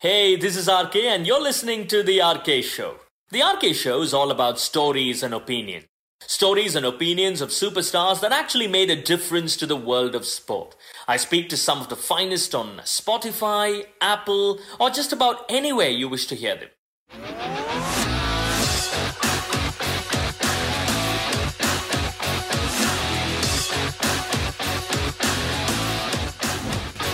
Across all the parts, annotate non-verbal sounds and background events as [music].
Hey, this is RK, and you're listening to The RK Show. The RK Show is all about stories and opinion. Stories and opinions of superstars that actually made a difference to the world of sport. I speak to some of the finest on Spotify, Apple, or just about anywhere you wish to hear them.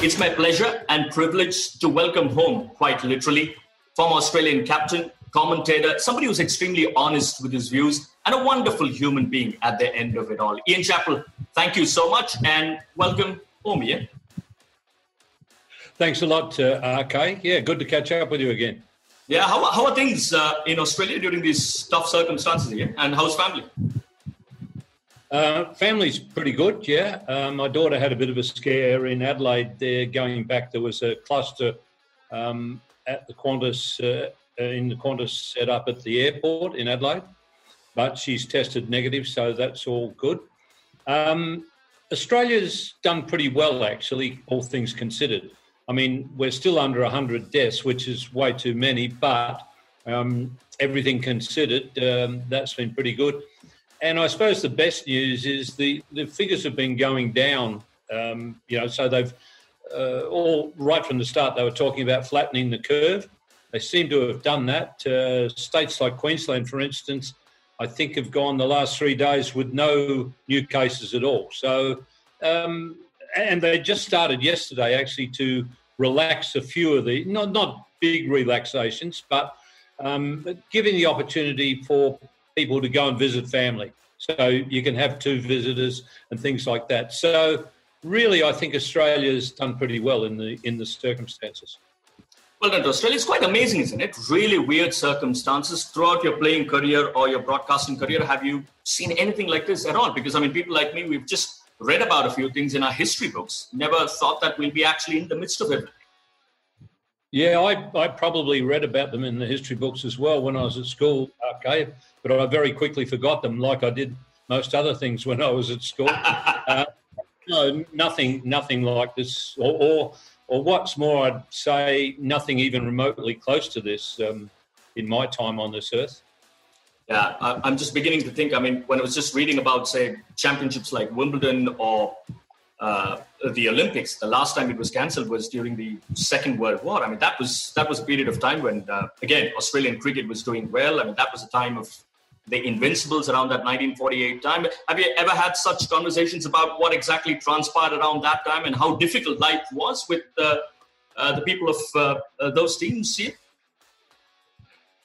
It's my pleasure and privilege to welcome home, quite literally, former Australian captain, commentator, somebody who's extremely honest with his views, and a wonderful human being at the end of it all. Ian Chappell, thank you so much and welcome home, Ian. Thanks a lot, uh, RK. Yeah, good to catch up with you again. Yeah, how, how are things uh, in Australia during these tough circumstances, Ian? And how's family? Uh, family's pretty good, yeah. Uh, my daughter had a bit of a scare in Adelaide there going back. There was a cluster um, at the Qantas, uh, in the Qantas set up at the airport in Adelaide, but she's tested negative, so that's all good. Um, Australia's done pretty well, actually, all things considered. I mean, we're still under 100 deaths, which is way too many, but um, everything considered, um, that's been pretty good. And I suppose the best news is the, the figures have been going down. Um, you know, so they've uh, all right from the start, they were talking about flattening the curve. They seem to have done that. Uh, states like Queensland, for instance, I think have gone the last three days with no new cases at all. So, um, and they just started yesterday actually to relax a few of the not not big relaxations, but um, giving the opportunity for people to go and visit family. So you can have two visitors and things like that. So really, I think Australia's done pretty well in the in the circumstances. Well done, Australia. It's quite amazing, isn't it? Really weird circumstances throughout your playing career or your broadcasting career. Have you seen anything like this at all? Because I mean, people like me, we've just read about a few things in our history books. Never thought that we'll be actually in the midst of it. Yeah, I, I probably read about them in the history books as well when I was at school, okay, but I very quickly forgot them like I did most other things when I was at school. [laughs] uh, no, nothing, nothing like this, or, or, or what's more, I'd say nothing even remotely close to this um, in my time on this earth. Yeah, I'm just beginning to think. I mean, when I was just reading about, say, championships like Wimbledon or uh, the Olympics. The last time it was cancelled was during the Second World War. I mean, that was that was a period of time when, uh, again, Australian cricket was doing well. I mean, that was a time of the Invincibles around that 1948 time. Have you ever had such conversations about what exactly transpired around that time and how difficult life was with uh, uh the people of uh, uh, those teams here?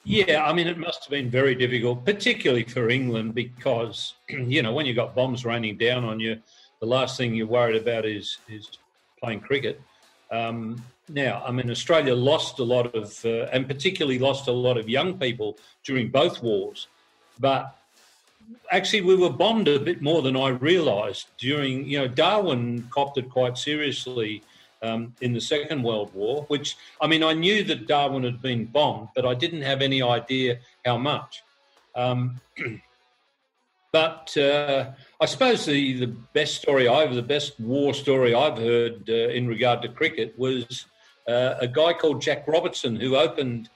Yeah, I mean, it must have been very difficult, particularly for England, because, [clears throat] you know, when you've got bombs raining down on you, the last thing you're worried about is is playing cricket. Um, now, I mean, Australia lost a lot of, uh, and particularly lost a lot of young people during both wars. But actually, we were bombed a bit more than I realised during, you know, Darwin copped it quite seriously um, in the Second World War, which, I mean, I knew that Darwin had been bombed, but I didn't have any idea how much. Um, [clears throat] but uh, I suppose the, the best story I've, the best war story I've heard uh, in regard to cricket was uh, a guy called Jack Robertson who opened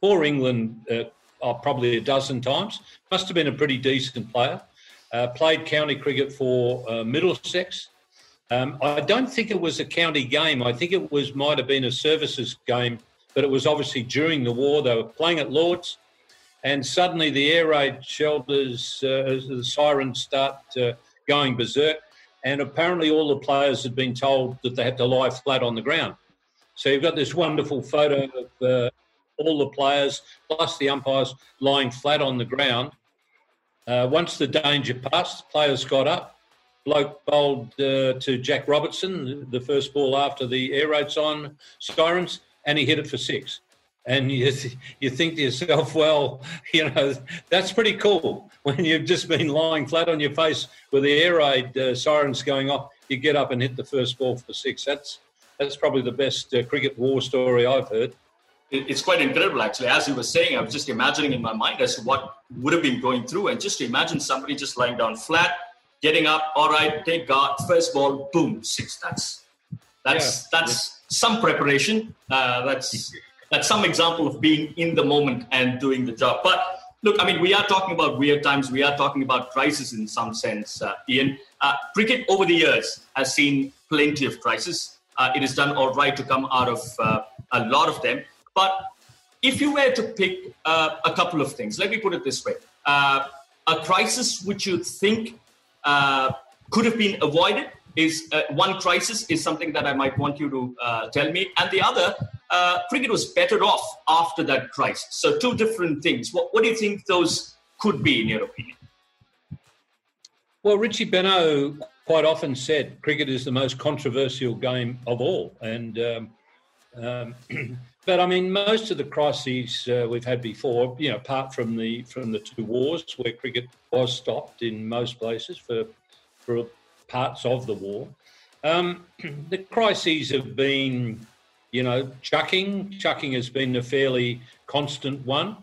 for England uh, oh, probably a dozen times. Must have been a pretty decent player. Uh, played county cricket for uh, Middlesex. Um, I don't think it was a county game. I think it was might have been a services game, but it was obviously during the war. They were playing at Lords and suddenly the air raid shelters, uh, the sirens start uh, going berserk, and apparently all the players had been told that they had to lie flat on the ground. So you've got this wonderful photo of uh, all the players plus the umpires lying flat on the ground. Uh, once the danger passed, players got up. Bloke bowled uh, to Jack Robertson, the first ball after the air raid sign, sirens, and he hit it for six and you you think to yourself, [laughs] well, you know, that's pretty cool. When you've just been lying flat on your face with the air raid uh, sirens going off, you get up and hit the first ball for six. That's that's probably the best uh, cricket war story I've heard. It's quite incredible, actually. As you were saying, I was just imagining in my mind as to what would have been going through, and just imagine somebody just lying down flat, getting up. All right, take guard, first ball, boom, six. That's that's yeah. that's some preparation. Uh, that's that's some example of being in the moment and doing the job. But look, I mean, we are talking about weird times. We are talking about crisis in some sense, uh, Ian. Uh, cricket over the years has seen plenty of crises. Uh, it has done all right to come out of uh, a lot of them. But if you were to pick uh, a couple of things, let me put it this way: uh, a crisis which you think could have been avoided is one crisis is something that I might want you to tell me, and the other uh, cricket was better off after that crisis. So, two different things. What, what do you think those could be, in your opinion? Well, Richie Benaud quite often said cricket is the most controversial game of all. And um, um, [clears throat] but I mean, most of the crises uh, we've had before, you know, apart from the from the two wars where cricket was stopped in most places for for parts of the war, um, [clears throat] the crises have been you know, chucking, chucking has been a fairly constant one.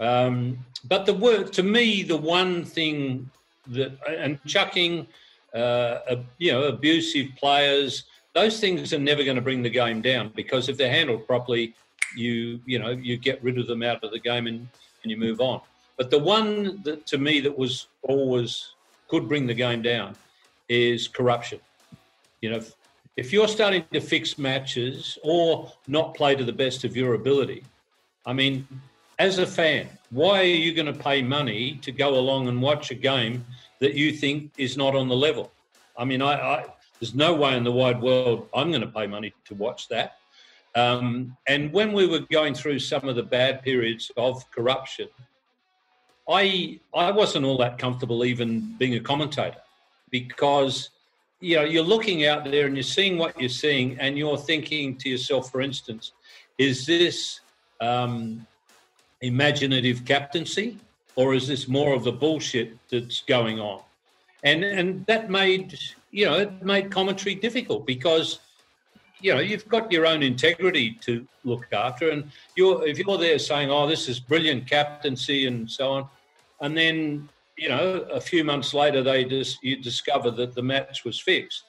Um, but the word to me, the one thing that and chucking, uh, you know, abusive players, those things are never going to bring the game down because if they're handled properly, you you know you get rid of them out of the game and, and you move on. But the one that to me that was always could bring the game down is corruption. You know, if you're starting to fix matches or not play to the best of your ability, I mean, as a fan, why are you going to pay money to go along and watch a game that you think is not on the level? I mean, I, I there's no way in the wide world I'm going to pay money to watch that. Um, and when we were going through some of the bad periods of corruption, I I wasn't all that comfortable even being a commentator because you know, you're looking out there and you're seeing what you're seeing, and you're thinking to yourself, for instance, is this um, imaginative captaincy, or is this more of the bullshit that's going on? And and that made you know it made commentary difficult because you know you've got your own integrity to look after, and you're if you're there saying, "Oh, this is brilliant captaincy" and so on, and then you know, a few months later, they just you discover that the match was fixed.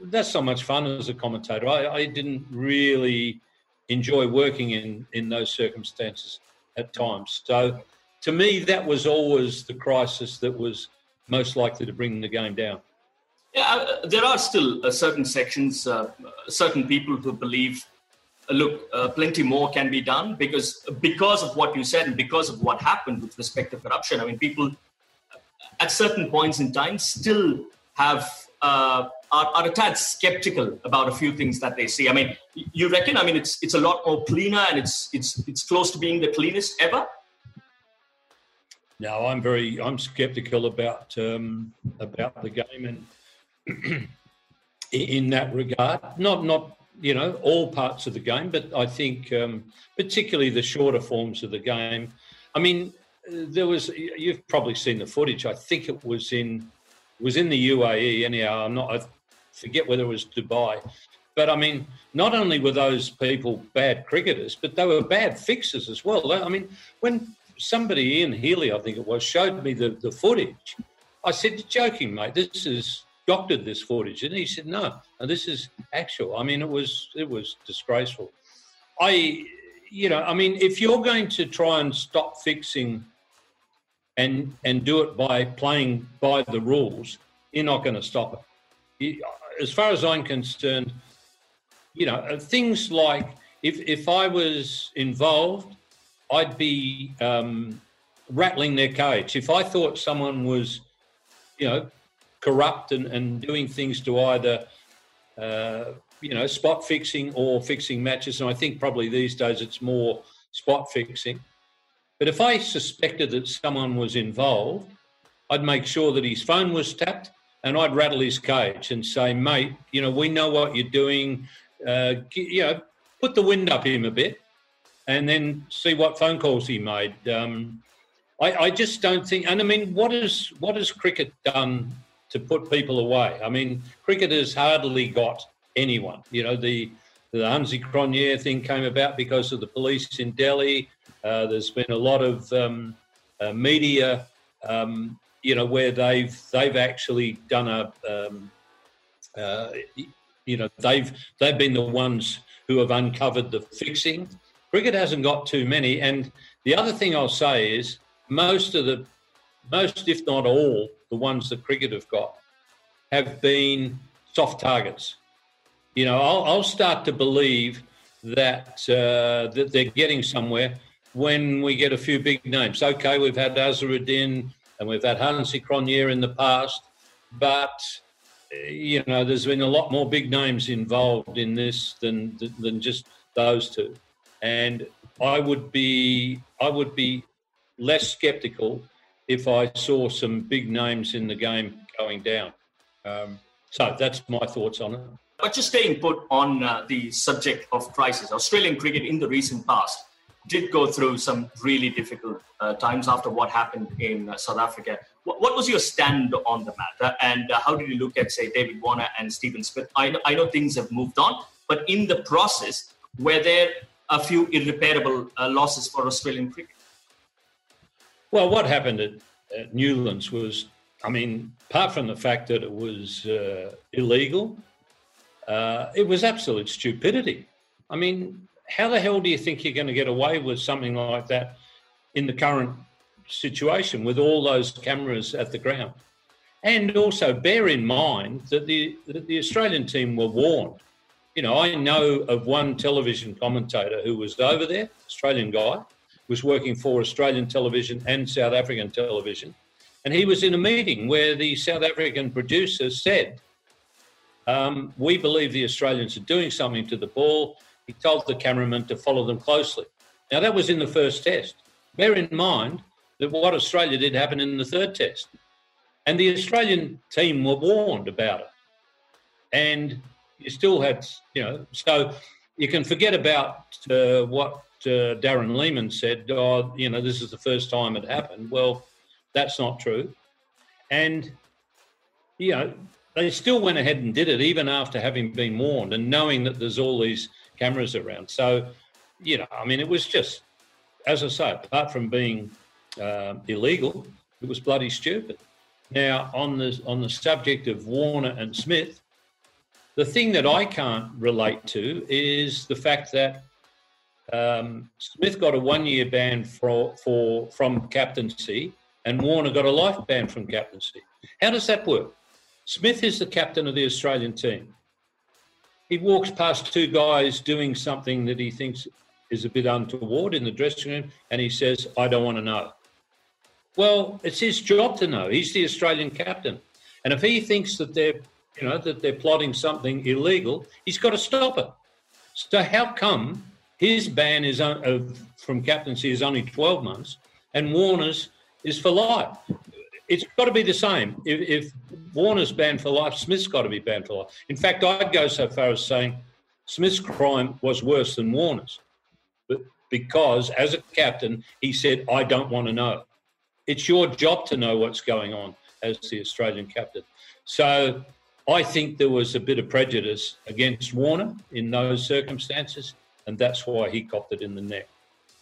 That's not much fun as a commentator. I, I didn't really enjoy working in in those circumstances at times. So, to me, that was always the crisis that was most likely to bring the game down. Yeah, uh, there are still uh, certain sections, uh, certain people who believe, uh, look, uh, plenty more can be done because because of what you said and because of what happened with respect to corruption. I mean, people at certain points in time still have uh, are, are a tad skeptical about a few things that they see. I mean, you reckon? I mean, it's it's a lot more cleaner and it's it's it's close to being the cleanest ever. No, I'm very I'm skeptical about um, about the game and [clears throat] in that regard. Not not you know all parts of the game, but I think um, particularly the shorter forms of the game. I mean, there was you've probably seen the footage. I think it was in was in the UAE. Anyhow, I'm not. I forget whether it was Dubai. But I mean, not only were those people bad cricketers, but they were bad fixers as well. I mean, when somebody, Ian Healy, I think it was, showed me the, the footage, I said, You're joking, mate. This is doctored this footage. And he said, No, no, this is actual. I mean, it was it was disgraceful. I you know, I mean, if you're going to try and stop fixing and and do it by playing by the rules, you're not going to stop it. as far as I'm concerned, you know, uh, things like if if I was involved, I'd be um, rattling their cage. If I thought someone was, you know, corrupt and, and doing things to either, uh, you know, spot fixing or fixing matches, and I think probably these days it's more spot fixing. But if I suspected that someone was involved, I'd make sure that his phone was tapped and I'd rattle his cage and say, mate, you know, we know what you're doing. Uh, you know, put the wind up him a bit and then see what phone calls he made. Um, I, I, just don't think, and I mean, what is what has cricket done to put people away? I mean, cricket has hardly got anyone. You know, the the Hansi Cronje thing came about because of the police in Delhi. Uh, there's been a lot of um, uh, media, um, you know, where they've they've actually done a, um, uh, you know, they've they've been the ones who have uncovered the fixing. Cricket hasn't got too many. And the other thing I'll say is most of the, most if not all, the ones that cricket have got have been soft targets. You know, I'll, I'll start to believe that uh, that they're getting somewhere when we get a few big names. Okay, we've had Azharuddin and we've had Hansi Cronje in the past, but you know, there's been a lot more big names involved in this than than just those two, and I would be I would be less sceptical if I saw some big names in the game going down. Um, so that's my thoughts on it. But just staying put on uh, the subject of crisis, Australian cricket in the recent past did go through some really difficult uh, times after what happened in uh, South Africa. What, what, was your stand on the matter, and uh, how did you look at, say, David Warner and Steven Smith? I know, I know things have moved on, but in the process, were there a few irreparable uh, losses for Australian cricket? Well, what happened at, at Newlands was, I mean, apart from the fact that it was uh, illegal, uh, it was absolute stupidity. I mean, how the hell do you think you're going to get away with something like that in the current situation with all those cameras at the ground? And also bear in mind that the, that the Australian team were warned. You know, I know of one television commentator who was over there, Australian guy, was working for Australian television and South African television. And he was in a meeting where the South African producer said, um, We believe the Australians are doing something to the ball he told the cameraman to follow them closely. Now, that was in the first test. Bear in mind that what Australia did happened in the third test. And the Australian team were warned about it. And you still had, you know, so you can forget about uh, what uh, Darren Lehmann said, oh, you know, this is the first time it happened. Well, that's not true. And, you know, they still went ahead and did it even after having been warned and knowing that there's all these cameras around. So, you know, I mean, it was just, as I say, apart from being uh, illegal, it was bloody stupid. Now, on the on the subject of Warner and Smith, the thing that I can't relate to is the fact that um, Smith got a one-year ban for, for from captaincy, and Warner got a life ban from captaincy. How does that work? Smith is the captain of the Australian team he walks past two guys doing something that he thinks is a bit untoward in the dressing room and he says, I don't want to know. Well, it's his job to know. He's the Australian captain. And if he thinks that they're, you know, that they're plotting something illegal, he's got to stop it. So how come his ban is uh, from captaincy is only 12 months and Warner's is for life? It's got to be the same. If, if Warner's banned for life, Smith's got to be banned for life. In fact, I'd go so far as saying Smith's crime was worse than Warner's, but because as a captain, he said, "I don't want to know." It's your job to know what's going on as the Australian captain. So I think there was a bit of prejudice against Warner in those circumstances, and that's why he copped it in the neck.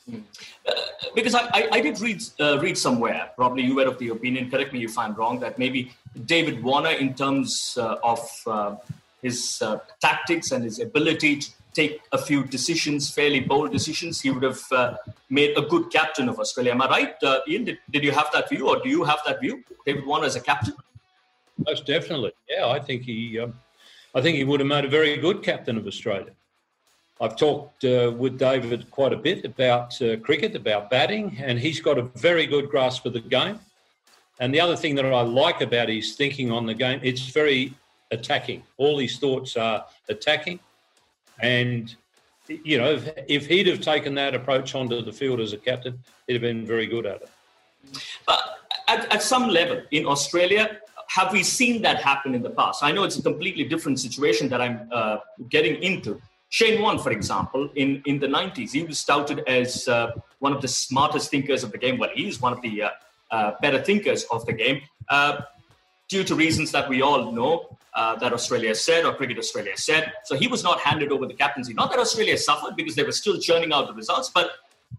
Uh, because I, I, I did read uh, read somewhere, probably you were of the opinion, correct me if I'm wrong, that maybe David Warner, in terms uh, of uh, his uh, tactics and his ability to take a few decisions, fairly bold decisions, he would have uh, made a good captain of Australia. Am I right, Ian? Did, did you have that view, or do you have that view, David Warner as a captain? Most definitely, yeah. I think he, um, I think he would have made a very good captain of Australia. I've talked uh, with David quite a bit about uh, cricket, about batting, and he's got a very good grasp of the game. And the other thing that I like about his thinking on the game, it's very attacking. All his thoughts are attacking. And, you know, if, if he'd have taken that approach onto the field as a captain, he'd have been very good at it. But at, at some level in Australia, have we seen that happen in the past? I know it's a completely different situation that I'm uh, getting into Shane Warne, for example, in, in the 90s, he was touted as uh, one of the smartest thinkers of the game. Well, he's one of the uh, uh, better thinkers of the game uh, due to reasons that we all know uh, that Australia said or Cricket Australia said. So he was not handed over the captaincy. Not that Australia suffered because they were still churning out the results, but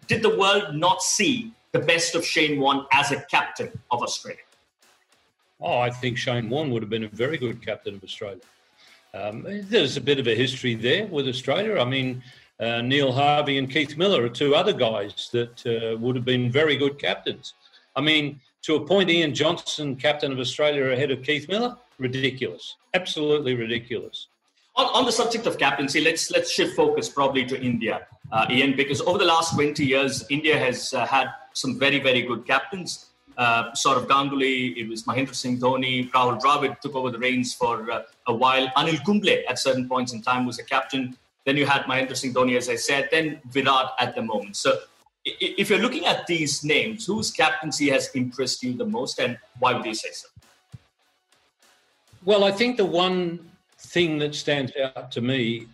did the world not see the best of Shane Warne as a captain of Australia? Oh, I think Shane Warne would have been a very good captain of Australia. Um, there's a bit of a history there with Australia. I mean, Uh, Neil Harvey and Keith Miller are two other guys that uh, would have been very good captains. I mean, to appoint Ian Johnson captain of Australia ahead of Keith Miller, ridiculous, absolutely ridiculous. On, on the subject of captaincy, let's let's shift focus probably to India, uh, Ian, because over the last 20 years, India has uh, had some very very good captains. Uh, sort of Ganguly, it was Mahendra Singh Dhoni, Rahul Dravid took over the reins for uh, a while. Anil Kumble at certain points in time was a captain. Then you had Mahendra Singh Dhoni, as I said. Then Virat at the moment. So if you're looking at these names, whose captaincy has impressed you the most, and why would you say so? Well, I think the one thing that stands out to me,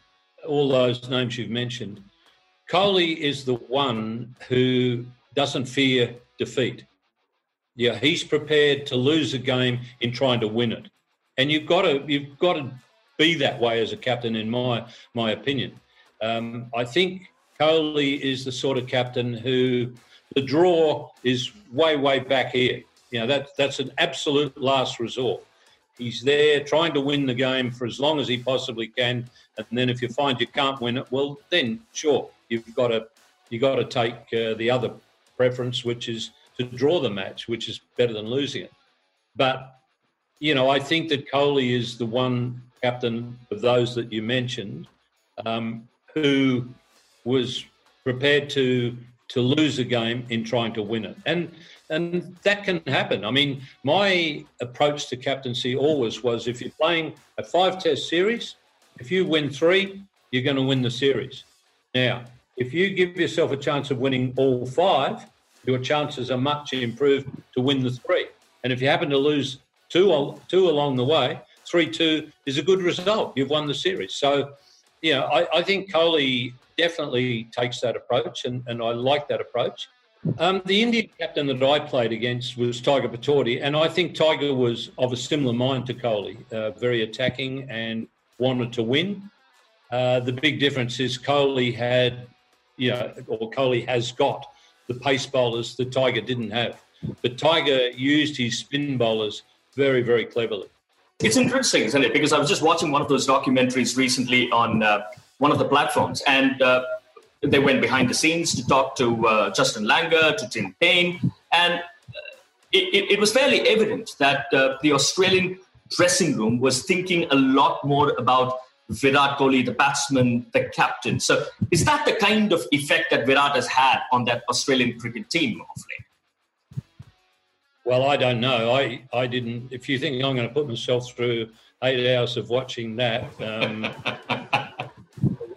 all those names you've mentioned, Kohli is the one who doesn't fear defeat. Yeah, he's prepared to lose a game in trying to win it, and you've got to you've got to be that way as a captain, in my my opinion. Um, I think Kohli is the sort of captain who the draw is way way back here. You know that that's an absolute last resort. He's there trying to win the game for as long as he possibly can, and then if you find you can't win it, well, then sure, you've got to you got to take uh, the other preference, which is to draw the match, which is better than losing it. But you know, I think that Kohli is the one captain of those that you mentioned um, who was prepared to to lose a game in trying to win it, and and that can happen. I mean, my approach to captaincy always was: if you're playing a five-test series, if you win three, you're going to win the series. Now, if you give yourself a chance of winning all five, your chances are much improved to win the three. And if you happen to lose two, two along the way, 3 2 is a good result. You've won the series. So, you know, I, I think Kohli definitely takes that approach, and, and I like that approach. Um, the Indian captain that I played against was Tiger Pataudi, and I think Tiger was of a similar mind to Kohli, uh, very attacking and wanted to win. Uh, the big difference is Kohli had, you know, or Kohli has got the pace bowlers that Tiger didn't have. But Tiger used his spin bowlers very, very cleverly. It's interesting, isn't it? Because I was just watching one of those documentaries recently on uh, one of the platforms, and uh, they went behind the scenes to talk to uh, Justin Langer, to Tim Paine, and uh, it, it, was fairly evident that uh, the Australian dressing room was thinking a lot more about Virat Kohli, the batsman, the captain. So, is that the kind of effect that Virat has had on that Australian cricket team of late? Well, I don't know. I, I didn't. If you think I'm going to put myself through eight hours of watching that, um,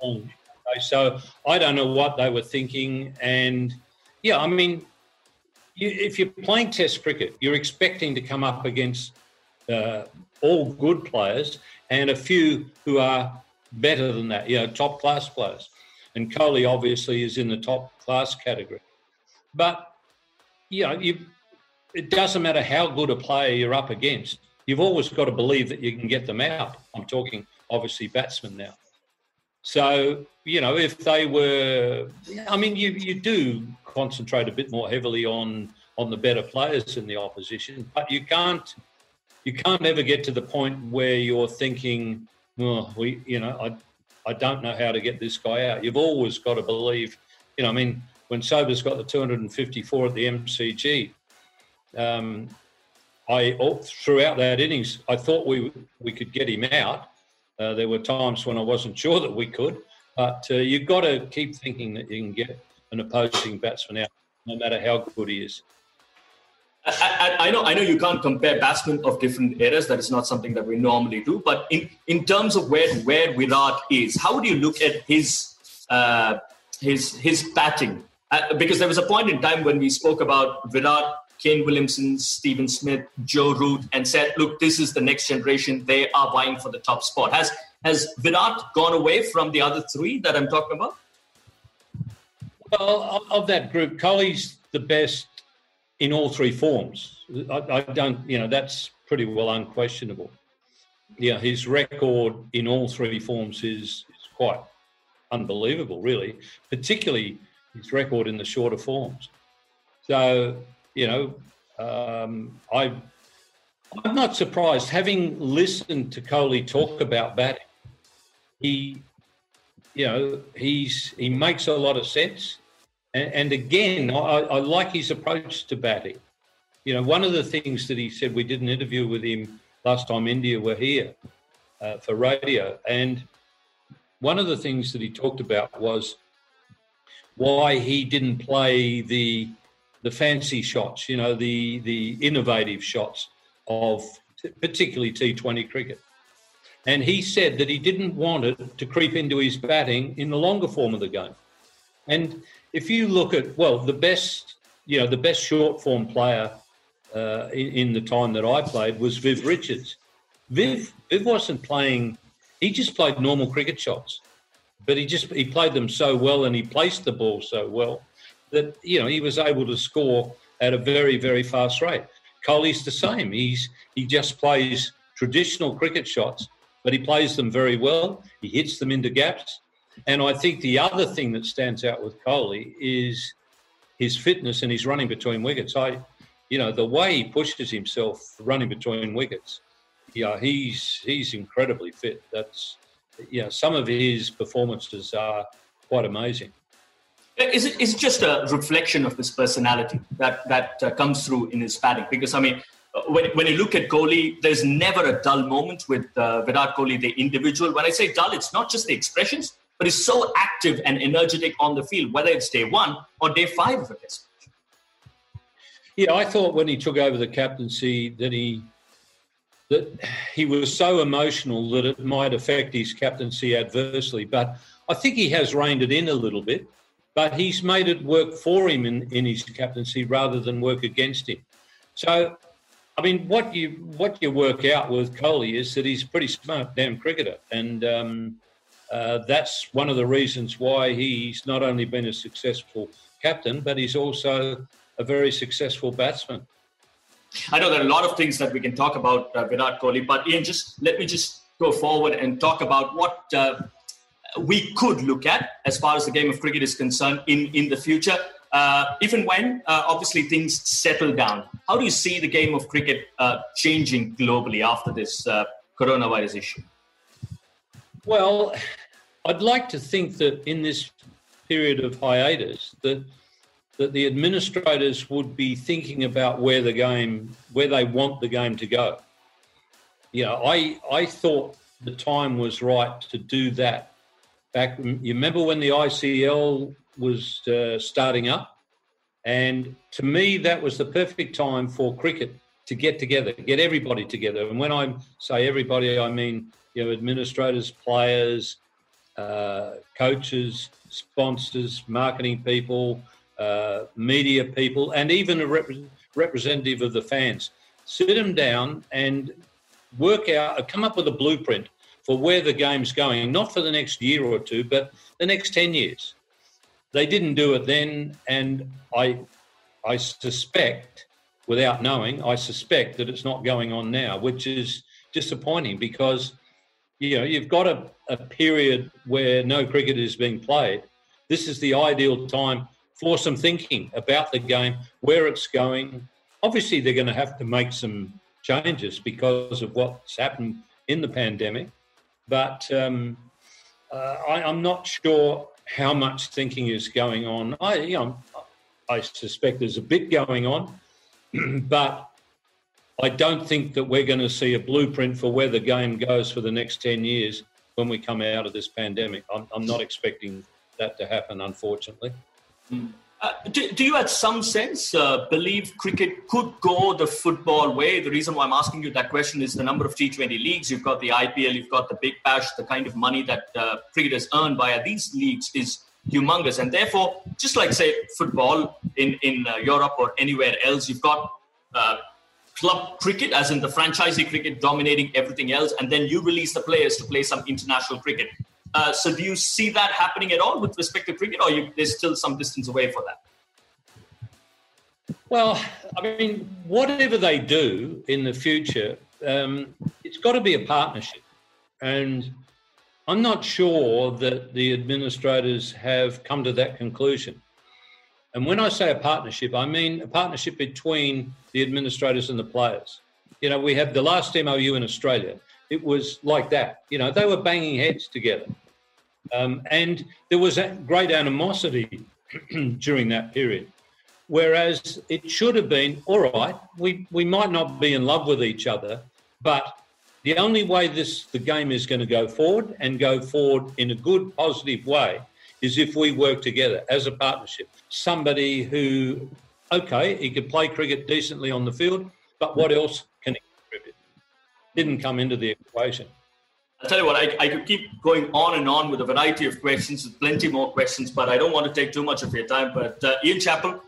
[laughs] so I don't know what they were thinking. And yeah, I mean, you, if you're playing Test cricket, you're expecting to come up against uh, all good players and a few who are better than that, you know, top class players. And Kohli obviously is in the top class category. But, you know, you, it doesn't matter how good a player you're up against, you've always got to believe that you can get them out. I'm talking obviously batsmen now. So, you know, if they were, I mean, you, you do concentrate a bit more heavily on on the better players in the opposition, but you can't you can't ever get to the point where you're thinking, oh, we, you know, I, I don't know how to get this guy out. You've always got to believe, you know, I mean, when Sobers got the 254 at the MCG, um, I throughout that innings, I thought we we could get him out. Uh, there were times when I wasn't sure that we could, but uh, you've got to keep thinking that you can get an opposing batsman out, no matter how good he is. I, I, know I know you can't compare batsmen of different eras. That is not something that we normally do. But in, in terms of where where Virat is, how would you look at his uh, his his batting? Uh, because there was a point in time when we spoke about Virat, Kane Williamson, Steven Smith, Joe Root, and said, "Look, this is the next generation. They are vying for the top spot." Has has Virat gone away from the other three that I'm talking about? Well, of that group, Kohli's the best in all three forms. I, I, don't, you know, that's pretty well unquestionable. Yeah, his record in all three forms is, is quite unbelievable, really, particularly his record in the shorter forms. So, you know, um, I, I'm not surprised, having listened to Kohli talk about batting, he you know, he's he makes a lot of sense. And, and again, I, I, like his approach to batting. You know, one of the things that he said, we did an interview with him last time India were here uh, for radio, and one of the things that he talked about was why he didn't play the the fancy shots, you know, the the innovative shots of particularly T20 cricket. And he said that he didn't want it to creep into his batting in the longer form of the game. And if you look at, well, the best, you know, the best short form player uh, in, in, the time that I played was Viv Richards. Viv, Viv wasn't playing, he just played normal cricket shots, but he just, he played them so well and he placed the ball so well that, you know, he was able to score at a very, very fast rate. Kohli's the same. He's, he just plays traditional cricket shots but he plays them very well. He hits them into gaps. And I think the other thing that stands out with Kohli is his fitness and his running between wickets. I, you know, the way he pushes himself running between wickets, yeah, he's he's incredibly fit. That's, know, some of his performances are quite amazing. Is it, is it just a reflection of his personality that that uh, comes through in his batting? Because I mean, when, when you look at Kohli, there's never a dull moment with uh, Virat Kohli, the individual. When I say dull, it's not just the expressions, but he's so active and energetic on the field, whether it's day one or day five of a test. match. Yeah, I thought when he took over the captaincy that he that he was so emotional that it might affect his captaincy adversely. But I think he has reined it in a little bit. But he's made it work for him in, in his captaincy rather than work against him. So I mean, what you what you work out with Kohli is that he's a pretty smart damn cricketer, and um, uh, that's one of the reasons why he's not only been a successful captain, but he's also a very successful batsman. I know there are a lot of things that we can talk about uh, Virat Kohli, but Ian, just let me just go forward and talk about what uh, we could look at as far as the game of cricket is concerned in in the future uh, if and when, uh, obviously, things settle down, how do you see the game of cricket uh, changing globally after this uh, coronavirus issue? Well, I'd like to think that in this period of hiatus, that that the administrators would be thinking about where the game, where they want the game to go. Know, I I thought the time was right to do that. Back, you remember when the ICL was uh, starting up. And to me, that was the perfect time for cricket to get together, get everybody together. And when I say everybody, I mean you know administrators, players, uh, coaches, sponsors, marketing people, uh, media people, and even a rep- representative of the fans. Sit them down and work out, come up with a blueprint for where the game's going, not for the next year or two, but the next 10 years. They didn't do it then, and I, I suspect, without knowing, I suspect that it's not going on now, which is disappointing because you know you've got a, a period where no cricket is being played. This is the ideal time for some thinking about the game, where it's going. Obviously, they're going to have to make some changes because of what's happened in the pandemic, but um, uh, I, am not sure how much thinking is going on. I, you know, I suspect there's a bit going on, [clears throat] but I don't think that we're going to see a blueprint for where the game goes for the next 10 years when we come out of this pandemic. I'm, I'm not expecting that to happen, unfortunately. Mm. Uh, do, do, you, at some sense, uh, believe cricket could go the football way? The reason why I'm asking you that question is the number of T20 leagues. You've got the IPL, you've got the Big Bash, the kind of money that uh, cricketers earned via these leagues is humongous. And therefore, just like, say, football in, in uh, Europe or anywhere else, you've got uh, club cricket, as in the franchisee cricket, dominating everything else. And then you release the players to play some international cricket. Uh, so do you see that happening at all with respect to cricket, or you, there's still some distance away for that? Well, I mean, whatever they do in the future, um, it's got to be a partnership. And I'm not sure that the administrators have come to that conclusion. And when I say a partnership, I mean a partnership between the administrators and the players. You know, we have the last MOU in Australia. It was like that. You know, they were banging heads together. Um, and there was a great animosity [clears throat] during that period. Whereas it should have been, all right, we, we might not be in love with each other, but the only way this the game is going to go forward and go forward in a good, positive way is if we work together as a partnership. Somebody who, okay, he could play cricket decently on the field, but what else can he contribute? Didn't come into the equation. I'll tell you what, I, I could keep going on and on with a variety of questions, plenty more questions, but I don't want to take too much of your time. But uh, Ian Chappell,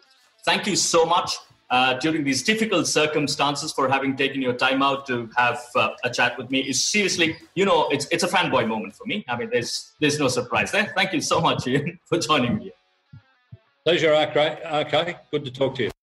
thank you so much uh, during these difficult circumstances for having taken your time out to have uh, a chat with me. Is seriously, you know, it's it's a fanboy moment for me. I mean, there's there's no surprise there. Thank you so much, Ian, [laughs] for joining me. Pleasure, Okay, good to talk to you.